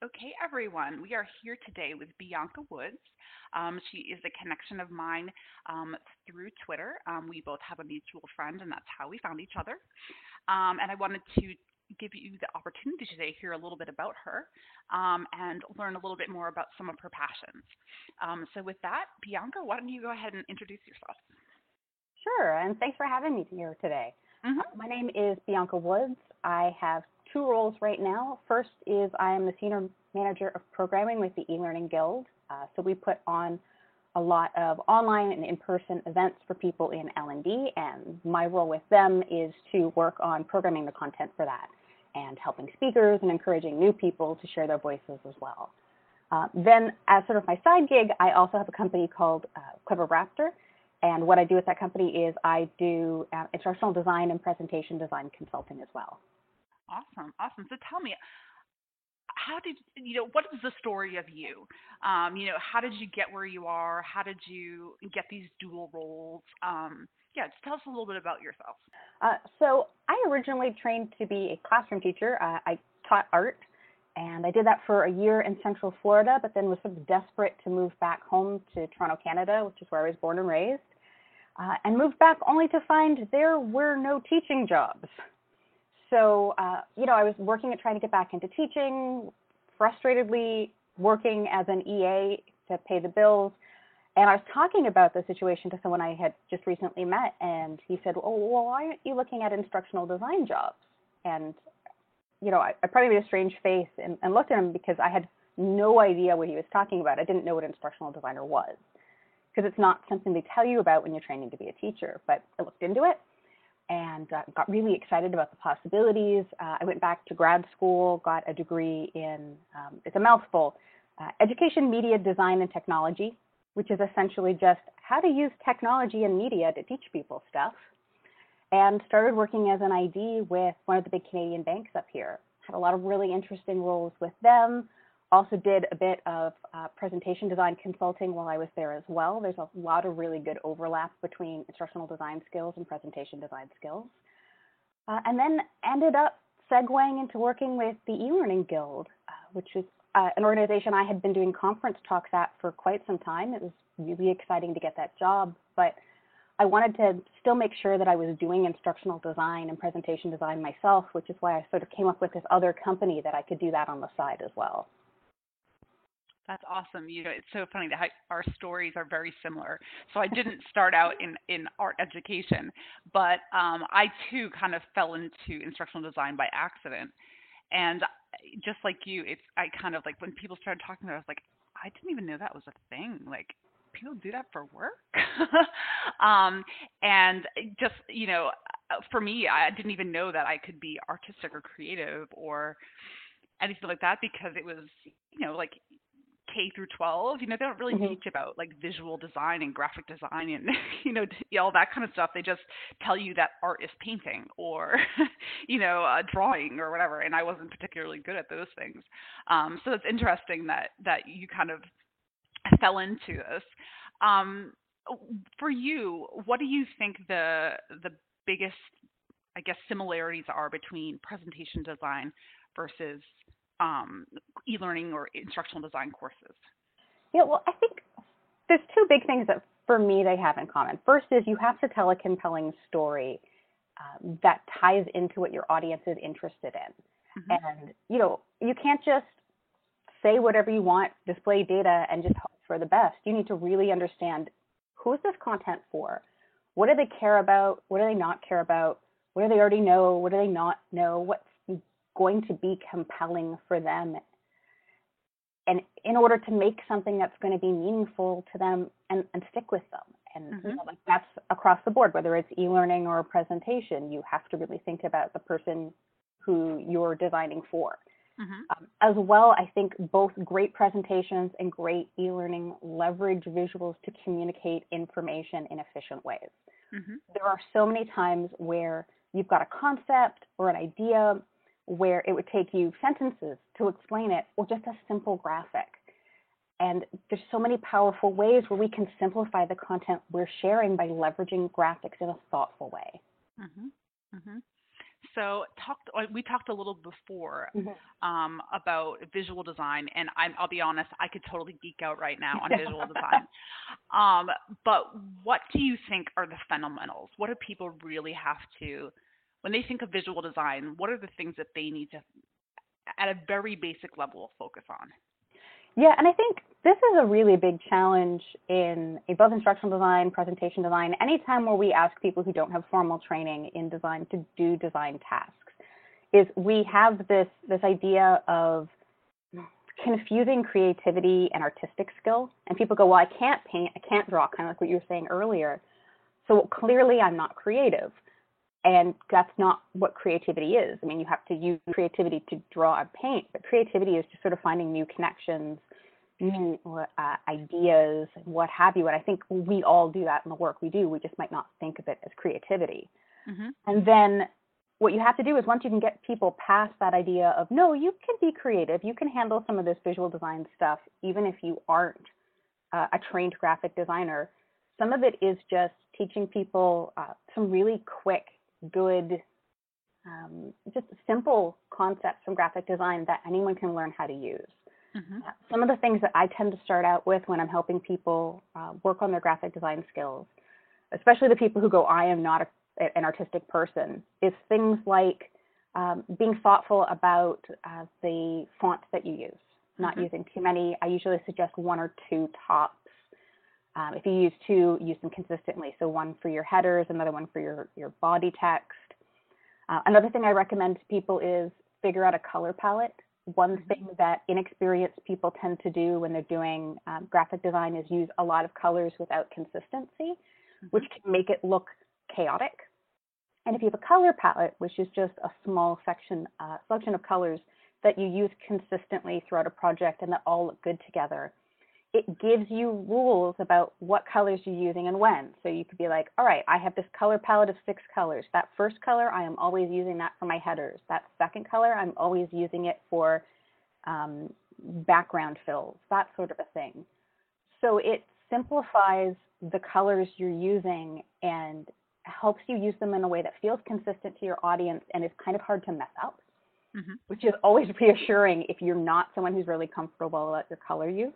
Okay, everyone, we are here today with Bianca Woods. Um, she is a connection of mine um, through Twitter. Um, we both have a mutual friend, and that's how we found each other. Um, and I wanted to give you the opportunity today to hear a little bit about her um, and learn a little bit more about some of her passions. Um, so, with that, Bianca, why don't you go ahead and introduce yourself? Sure, and thanks for having me here today. Mm-hmm. Uh, my name is Bianca Woods. I have two roles right now. First is I am the senior manager of programming with the eLearning Guild. Uh, so we put on a lot of online and in-person events for people in L&D, and my role with them is to work on programming the content for that and helping speakers and encouraging new people to share their voices as well. Uh, then, as sort of my side gig, I also have a company called uh, Clever Raptor, and what I do with that company is I do uh, instructional design and presentation design consulting as well. Awesome, awesome. So tell me, how did you know? What is the story of you? Um, you know, how did you get where you are? How did you get these dual roles? Um, yeah, just tell us a little bit about yourself. Uh, so I originally trained to be a classroom teacher. Uh, I taught art, and I did that for a year in Central Florida, but then was sort of desperate to move back home to Toronto, Canada, which is where I was born and raised, uh, and moved back only to find there were no teaching jobs so, uh, you know, I was working at trying to get back into teaching, frustratedly working as an EA to pay the bills. And I was talking about the situation to someone I had just recently met, and he said, "Oh, well, why aren't you looking at instructional design jobs?" And you know, I, I probably made a strange face and, and looked at him because I had no idea what he was talking about. I didn't know what instructional designer was because it's not something they tell you about when you're training to be a teacher. But I looked into it, and uh, got really excited about the possibilities. Uh, I went back to grad school, got a degree in, um, it's a mouthful, uh, education, media, design, and technology, which is essentially just how to use technology and media to teach people stuff. And started working as an ID with one of the big Canadian banks up here. Had a lot of really interesting roles with them, also did a bit of uh, presentation design consulting while I was there as well. There's a lot of really good overlap between instructional design skills and presentation design skills. Uh, and then ended up segueing into working with the eLearning Guild, uh, which is uh, an organization I had been doing conference talks at for quite some time. It was really exciting to get that job, but I wanted to still make sure that I was doing instructional design and presentation design myself, which is why I sort of came up with this other company that I could do that on the side as well. That's awesome. You know, it's so funny that our stories are very similar. So I didn't start out in, in art education, but um, I too kind of fell into instructional design by accident. And just like you, it's I kind of like when people started talking about it, I was like, I didn't even know that was a thing. Like people do that for work. um, and just you know, for me, I didn't even know that I could be artistic or creative or anything like that because it was you know like K through 12, you know, they don't really mm-hmm. teach about like visual design and graphic design and you know all that kind of stuff. They just tell you that art is painting or you know uh, drawing or whatever. And I wasn't particularly good at those things. Um, so it's interesting that that you kind of fell into this. Um, for you, what do you think the the biggest, I guess, similarities are between presentation design versus um, e-learning or instructional design courses? Yeah, well, I think there's two big things that for me they have in common. First is you have to tell a compelling story um, that ties into what your audience is interested in. Mm-hmm. And, you know, you can't just say whatever you want, display data, and just hope for the best. You need to really understand who is this content for? What do they care about? What do they not care about? What do they already know? What do they not know? What's going to be compelling for them and in order to make something that's going to be meaningful to them and, and stick with them and mm-hmm. you know, like that's across the board whether it's e-learning or a presentation you have to really think about the person who you're designing for mm-hmm. um, as well i think both great presentations and great e-learning leverage visuals to communicate information in efficient ways mm-hmm. there are so many times where you've got a concept or an idea where it would take you sentences to explain it or just a simple graphic. And there's so many powerful ways where we can simplify the content we're sharing by leveraging graphics in a thoughtful way. Mm-hmm. Mm-hmm. So talked uh, we talked a little before mm-hmm. um, about visual design, and I'm, I'll be honest, I could totally geek out right now on visual design. Um, but what do you think are the fundamentals? What do people really have to, when they think of visual design, what are the things that they need to, at a very basic level, focus on? Yeah, and I think this is a really big challenge in both instructional design, presentation design, anytime where we ask people who don't have formal training in design to do design tasks, is we have this this idea of confusing creativity and artistic skill. And people go, well, I can't paint, I can't draw, kind of like what you were saying earlier. So clearly I'm not creative. And that's not what creativity is. I mean, you have to use creativity to draw and paint, but creativity is just sort of finding new connections, new uh, ideas, what have you. And I think we all do that in the work we do. We just might not think of it as creativity. Mm-hmm. And then what you have to do is once you can get people past that idea of, no, you can be creative, you can handle some of this visual design stuff, even if you aren't uh, a trained graphic designer. Some of it is just teaching people uh, some really quick good, um, just simple concepts from graphic design that anyone can learn how to use. Mm-hmm. Uh, some of the things that I tend to start out with when I'm helping people uh, work on their graphic design skills, especially the people who go, I am not a, an artistic person, is things like um, being thoughtful about uh, the font that you use, not mm-hmm. using too many. I usually suggest one or two tops um, if you use two, use them consistently. So one for your headers, another one for your, your body text. Uh, another thing I recommend to people is figure out a color palette. One mm-hmm. thing that inexperienced people tend to do when they're doing um, graphic design is use a lot of colors without consistency, mm-hmm. which can make it look chaotic. And if you have a color palette, which is just a small section, uh, selection of colors that you use consistently throughout a project and that all look good together, it gives you rules about what colors you're using and when. So you could be like, all right, I have this color palette of six colors. That first color, I am always using that for my headers. That second color, I'm always using it for um, background fills, that sort of a thing. So it simplifies the colors you're using and helps you use them in a way that feels consistent to your audience and is kind of hard to mess up, mm-hmm. which is always reassuring if you're not someone who's really comfortable at your color use.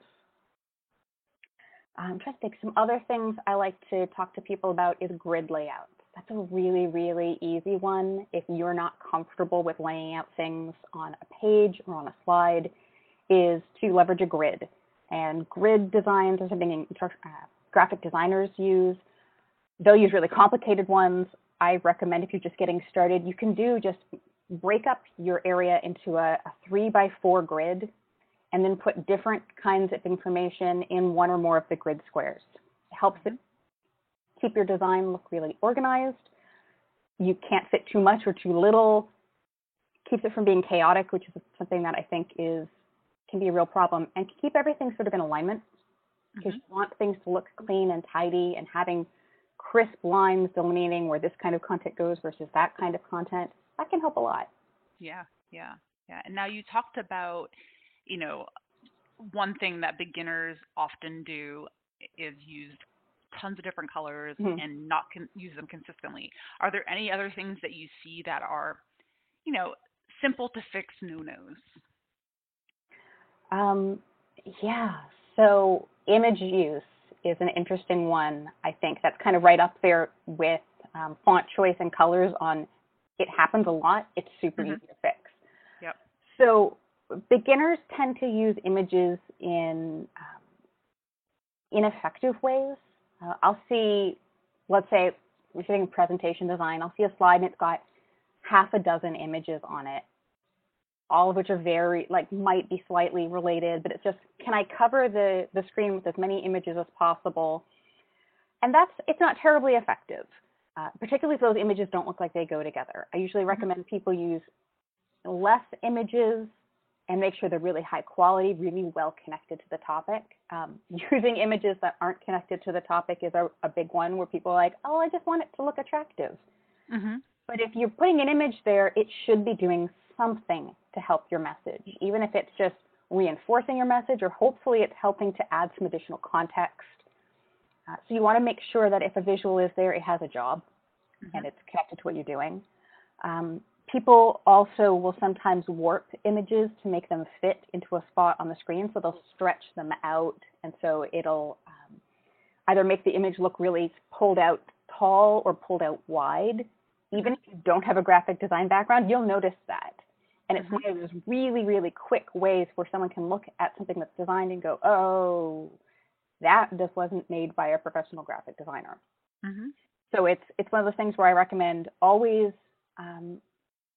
I'm trying to think. Some other things I like to talk to people about is grid layout. That's a really, really easy one. If you're not comfortable with laying out things on a page or on a slide, is to leverage a grid. And grid designs are something uh, graphic designers use. They'll use really complicated ones. I recommend if you're just getting started, you can do just break up your area into a, a three by four grid and then put different kinds of information in one or more of the grid squares. It helps it keep your design look really organized. You can't fit too much or too little. Keeps it from being chaotic, which is something that I think is can be a real problem. And keep everything sort of in alignment because mm-hmm. you want things to look clean and tidy and having crisp lines delineating where this kind of content goes versus that kind of content. That can help a lot. Yeah, yeah, yeah. And now you talked about you know, one thing that beginners often do is use tons of different colors mm-hmm. and not con- use them consistently. Are there any other things that you see that are, you know, simple to fix no-nos? Um, yeah. So image use is an interesting one. I think that's kind of right up there with um, font choice and colors. On it happens a lot. It's super mm-hmm. easy to fix. Yep. So beginners tend to use images in um, ineffective ways. Uh, I'll see, let's say we're doing presentation design, I'll see a slide and it's got half a dozen images on it, all of which are very, like, might be slightly related, but it's just, can I cover the, the screen with as many images as possible? And that's, it's not terribly effective, uh, particularly if those images don't look like they go together. I usually mm-hmm. recommend people use less images and make sure they're really high quality, really well connected to the topic. Um, using images that aren't connected to the topic is a, a, big one where people are like, oh, I just want it to look attractive. Mm-hmm. But if you're putting an image there, it should be doing something to help your message, even if it's just reinforcing your message or hopefully it's helping to add some additional context. Uh, so you want to make sure that if a visual is there, it has a job mm-hmm. and it's connected to what you're doing. Um, people also will sometimes warp images to make them fit into a spot on the screen. So they'll stretch them out. And so it'll um, either make the image look really pulled out tall or pulled out wide. Even if you don't have a graphic design background, you'll notice that. And it's one of those really, really quick ways where someone can look at something that's designed and go, oh, that just wasn't made by a professional graphic designer. Mm-hmm. So it's it's one of those things where I recommend always, um,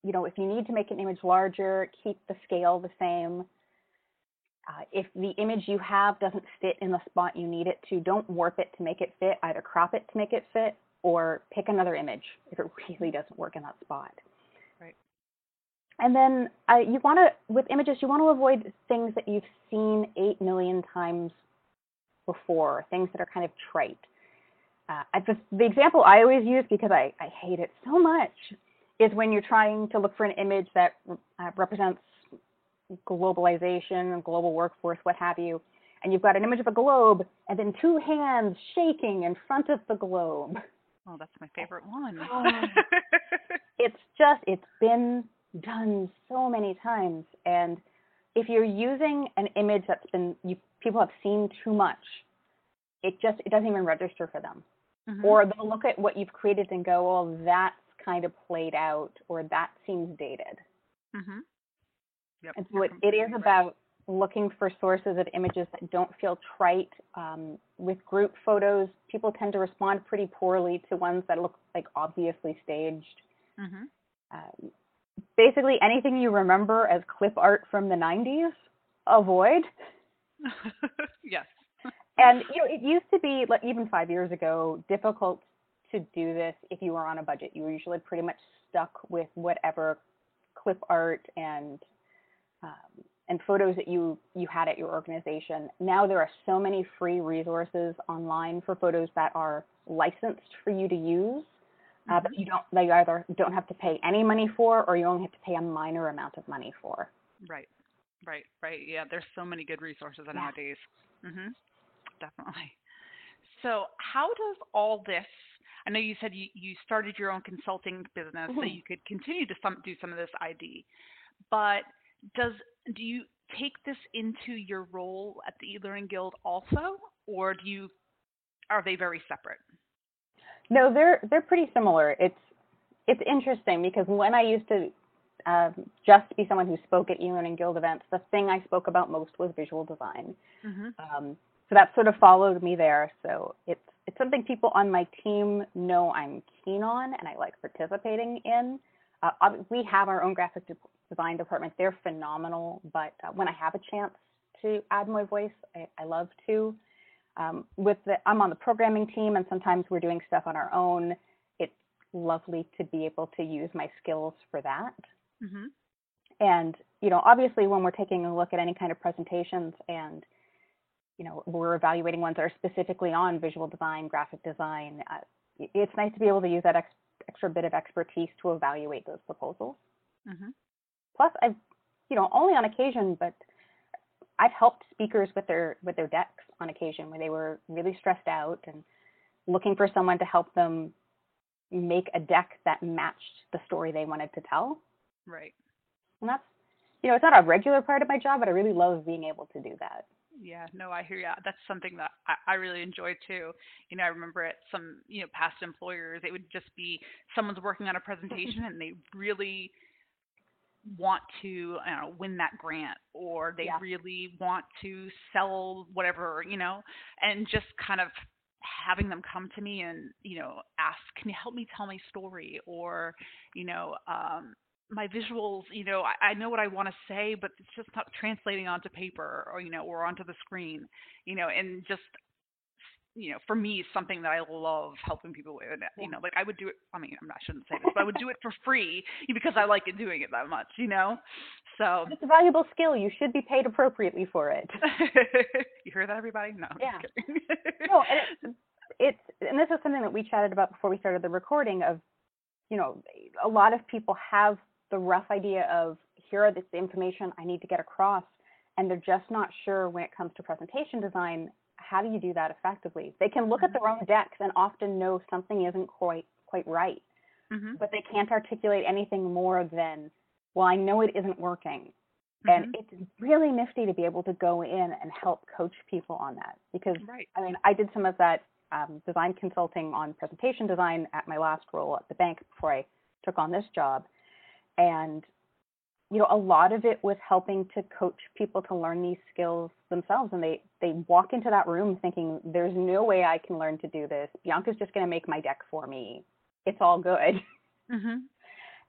you know, if you need to make an image larger, keep the scale the same. Uh, if the image you have doesn't fit in the spot you need it to, don't warp it to make it fit. Either crop it to make it fit, or pick another image if it really doesn't work in that spot. Right. And then uh, you want to, with images, you want to avoid things that you've seen eight million times before, things that are kind of trite. Uh, I just, the example I always use because I, I hate it so much is when you're trying to look for an image that uh, represents globalization, global workforce, what have you, and you've got an image of a globe and then two hands shaking in front of the globe. Oh, that's my favorite one. Oh. it's just, it's been done so many times. And if you're using an image that's been, you, people have seen too much, it just, it doesn't even register for them. Mhm. Or they'll look at what you've created and go, well, that's kind of played out, or that seems dated. Mhm. Yep. And so it, it is right. about looking for sources of images that don't feel trite. Um, with group photos, people tend to respond pretty poorly to ones that look like obviously staged. Mhm. Um, basically, anything you remember as clip art from the 90s, avoid. yes. And you know, it used to be like even five years ago difficult to do this if you were on a budget. You were usually pretty much stuck with whatever clip art and um, and photos that you you had at your organization. Now there are so many free resources online for photos that are licensed for you to use. Uh, but you don't that you either don't have to pay any money for or you only have to pay a minor amount of money for. Right. Right. Right. Yeah. There's so many good resources Yeah. nowadays. Mhm. Definitely. So, how does all this? I know you said you, you started your own consulting business so Mhm. you could continue to some, do some of this ID, but does do you take this into your role at the eLearning Guild also, or do you are they very separate? No, they're they're pretty similar. It's it's interesting because when I used to um, just be someone who spoke at eLearning Guild events, the thing I spoke about most was visual design. Mm-hmm. Um, so that sort of followed me there. So it's it's something people on my team know I'm keen on and I like participating in. Uh, we have our own graphic de- design department. They're phenomenal, but uh, when I have a chance to add my voice, I, I love to. Um, with the, I'm on the programming team, and sometimes we're doing stuff on our own. It's lovely to be able to use my skills for that. Mm-hmm. And you know, obviously, when we're taking a look at any kind of presentations, and you know, we're evaluating ones that are specifically on visual design, graphic design, uh, it's nice to be able to use that ex- extra bit of expertise to evaluate those proposals. Mm-hmm. Plus, I've you know, only on occasion, but I've helped speakers with their with their decks on occasion when they were really stressed out and looking for someone to help them make a deck that matched the story they wanted to tell. Right. And that's you know, it's not a regular part of my job, but I really love being able to do that. Yeah, no, I hear you. That's something that I, I really enjoy too. You know, I remember at some, you know, past employers, it would just be someone's working on a presentation and they really want to know, win that grant or they Yeah. really want to sell whatever, you know, and just kind of having them come to me and, you know, ask, can you help me tell my story? Or, you know, um, my visuals, you know, I, I know what I want to say, but it's just not translating onto paper or, you know, or onto the screen, you know, and just, you know, for me, something that I love helping people with. You know, like I would do it, I mean, I'm not, I shouldn't say this, but I would do it for free because I like it doing it that much, you know? So, It's a valuable skill. You should be paid appropriately for it. you hear that, everybody? No, Yeah. no, and it's, it's and this is something that we chatted about before we started the recording of, you know, a lot of people have the rough idea of here are the the information I need to get across, and they're just not sure when it comes to presentation design. How do you do that effectively? They can look at their own decks and often know something isn't quite quite right, hmm but they can't articulate anything more than, well, I know it isn't working. And Mhm. it's really nifty to be able to go in and help coach people on that because Right. I mean, I did some of that um, design consulting on presentation design at my last role at the bank before I took on this job. And, you know, a lot of it was helping to coach people to learn these skills themselves. And they, they walk into that room thinking, there's no way I can learn to do this. Bianca's just going to make my deck for me. It's all good. Mhm.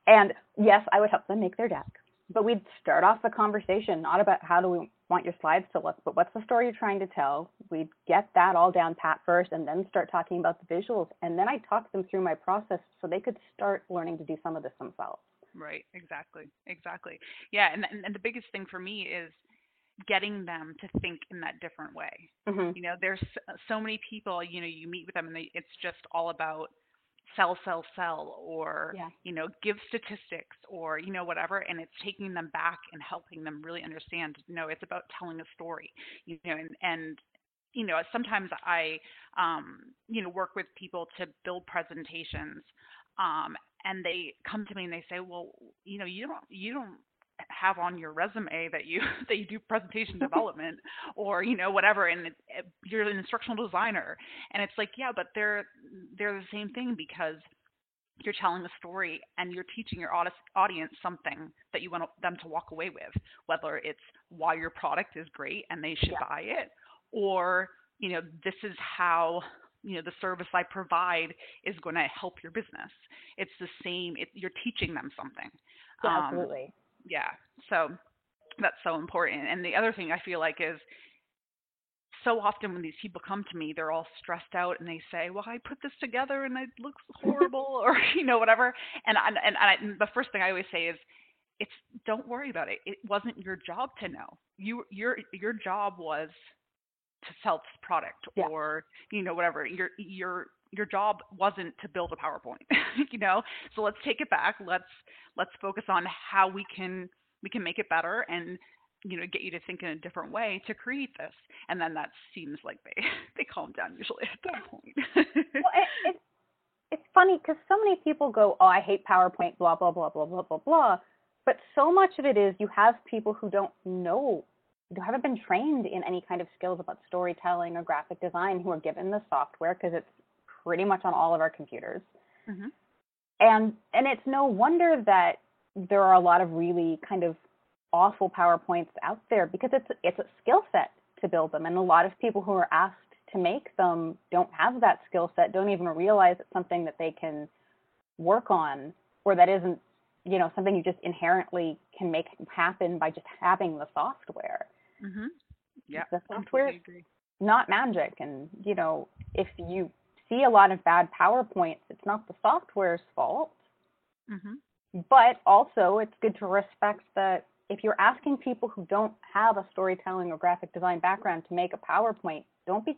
And yes, I would help them make their deck. But we'd start off the conversation not about how do we want your slides to look, but what's the story you're trying to tell. We'd get that all down pat first and then start talking about the visuals. And then I talked them through my process so they could start learning to do some of this themselves. Right, exactly, exactly. Yeah, and, and and the biggest thing for me is getting them to think in that different way. Mm-hmm. You know, there's so many people. You know, you meet with them and they, it's just all about sell, sell, sell, or Yeah. you know, give statistics, or you know, whatever. And it's taking them back and helping them really understand. No, it's about telling a story. You know, and and you know, sometimes I, um, you know, work with people to build presentations, um, and they come to me and they say, well, you know, you don't, you don't have on your resume that you that you do presentation development or you know whatever, and it, it, you're an instructional designer, and it's like, yeah, but they're they're the same thing because you're telling a story and you're teaching your audience something that you want them to walk away with, whether it's why your product is great and they should Yeah. buy it, or you know this is how you know the service I provide is going to help your business. It's the same. It, you're teaching them something. Yeah, Um, absolutely. yeah. So that's so important. And the other thing I feel like is so often when these people come to me, they're all stressed out and they say, "Well, I put this together and it looks horrible," or you know whatever. And and and, I, and the first thing I always say is, "It's don't worry about it. It wasn't your job to know. You your your job was to sell this product Yeah. or you know whatever. Your your your job wasn't to build a PowerPoint, you know. So let's take it back. Let's let's focus on how we can we can make it better and you know get you to think in a different way to create this and then that seems like they they calm down usually at that point well, it, it's it's funny because so many people go, "Oh, I hate PowerPoint," blah blah blah blah blah blah blah. But so much of it is you have people who don't know, haven't been trained in any kind of skills about storytelling or graphic design, who are given the software because it's pretty much on all of our computers. hmm And and it's no wonder that there are a lot of really kind of awful PowerPoints out there because it's it's a skill set to build them, and a lot of people who are asked to make them don't have that skill set, don't even realize it's something that they can work on, or that isn't you know something you just inherently can make happen by just having the software. Hmm yeah The software agree. not magic, and you know if you see a lot of bad PowerPoints, it's not the software's fault. Hmm but also it's good to respect that if you're asking people who don't have a storytelling or graphic design background to make a PowerPoint, don't be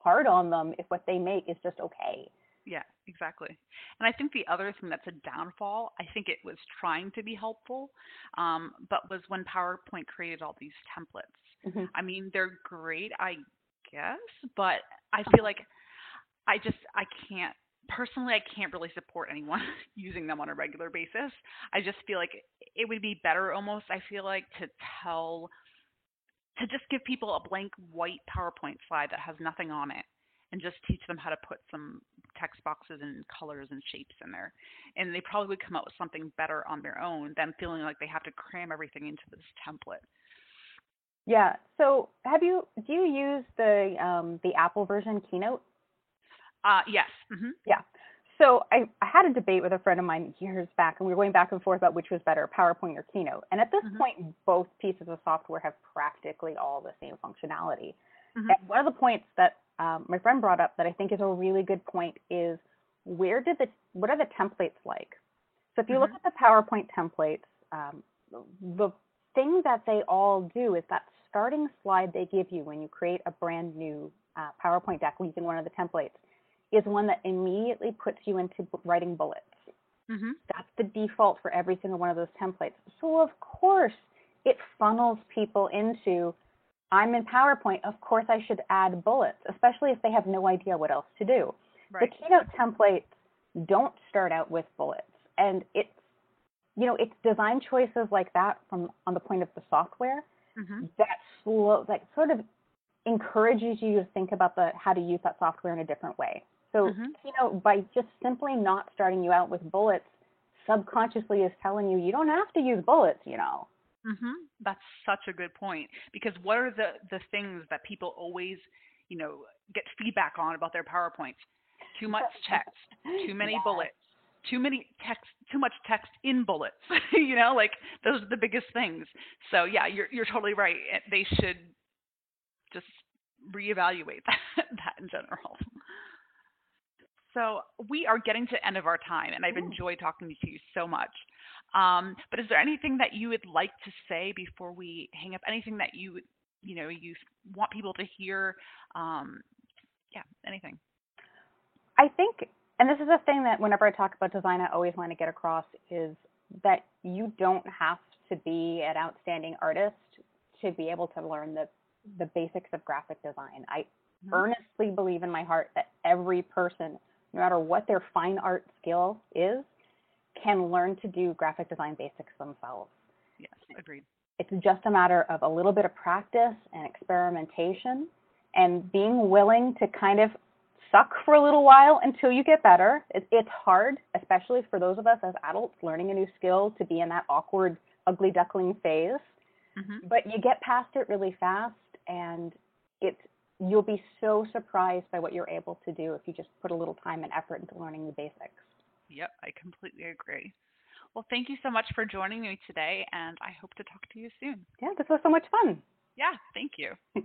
hard on them if what they make is just okay. Yeah, exactly. And I think the other thing that's a downfall, I think it was trying to be helpful, um, but was when PowerPoint created all these templates. I mean, they're great, I guess, but I feel like I just I can't personally I can't really support anyone using them on a regular basis. I just feel like it would be better almost I feel like to tell to just give people a blank white PowerPoint slide that has nothing on it and just teach them how to put some text boxes and colors and shapes in there. And they probably would come up with something better on their own than feeling like they have to cram everything into this template. Yeah. So have you do you use the um, the Apple version Keynote? Uh, yes. hmm Yeah. So I, I had a debate with a friend of mine years back, and we were going back and forth about which was better, PowerPoint or Keynote. And at this Mhm. point, both pieces of software have practically all the same functionality. hmm And one of the points that um, my friend brought up that I think is a really good point is where did the what are the templates like? So if you look Mhm. at the PowerPoint templates, um, the thing that they all do is that starting slide they give you when you create a brand new uh, PowerPoint deck using one of the templates is one that immediately puts you into writing bullets. hmm That's the default for every single one of those templates. So of course it funnels people into I'm in PowerPoint, of course I should add bullets, especially if they have no idea what else to do. Right. The keynote templates don't start out with bullets. And it's, you know, it's design choices like that from on the point of the software Mhm. that slow, that sort of encourages you to think about the how to use that software in a different way. So, Mhm. you know, by just simply not starting you out with bullets, subconsciously is telling you you don't have to use bullets, you know. Mhm. That's such a good point because what are the the things that people always, you know, get feedback on about their PowerPoints? Too much text, too many Yes. bullets, too many text, too much text in bullets. you know, like those are the biggest things. So yeah, you're you're totally right. They should just reevaluate that, that in general. So we are getting to the end of our time, and I've enjoyed talking to you so much. Um, but is there anything that you would like to say before we hang up? Anything that you you know you want people to hear? Um, yeah, anything. I think, and this is a thing that whenever I talk about design, I always want to get across is that you don't have to be an outstanding artist to be able to learn the the basics of graphic design. I Mhm. earnestly believe in my heart that every person, no matter what their fine art skill is, can learn to do graphic design basics themselves. Yes, agreed. It's just a matter of a little bit of practice and experimentation and being willing to kind of suck for a little while until you get better. It, it's hard, especially for those of us as adults learning a new skill to be in that awkward, ugly duckling phase. hmm But you get past it really fast and it's you'll be so surprised by what you're able to do if you just put a little time and effort into learning the basics. Yep, I completely agree. Well, thank you so much for joining me today, and I hope to talk to you soon. Yeah, this was so much fun. Yeah, thank you.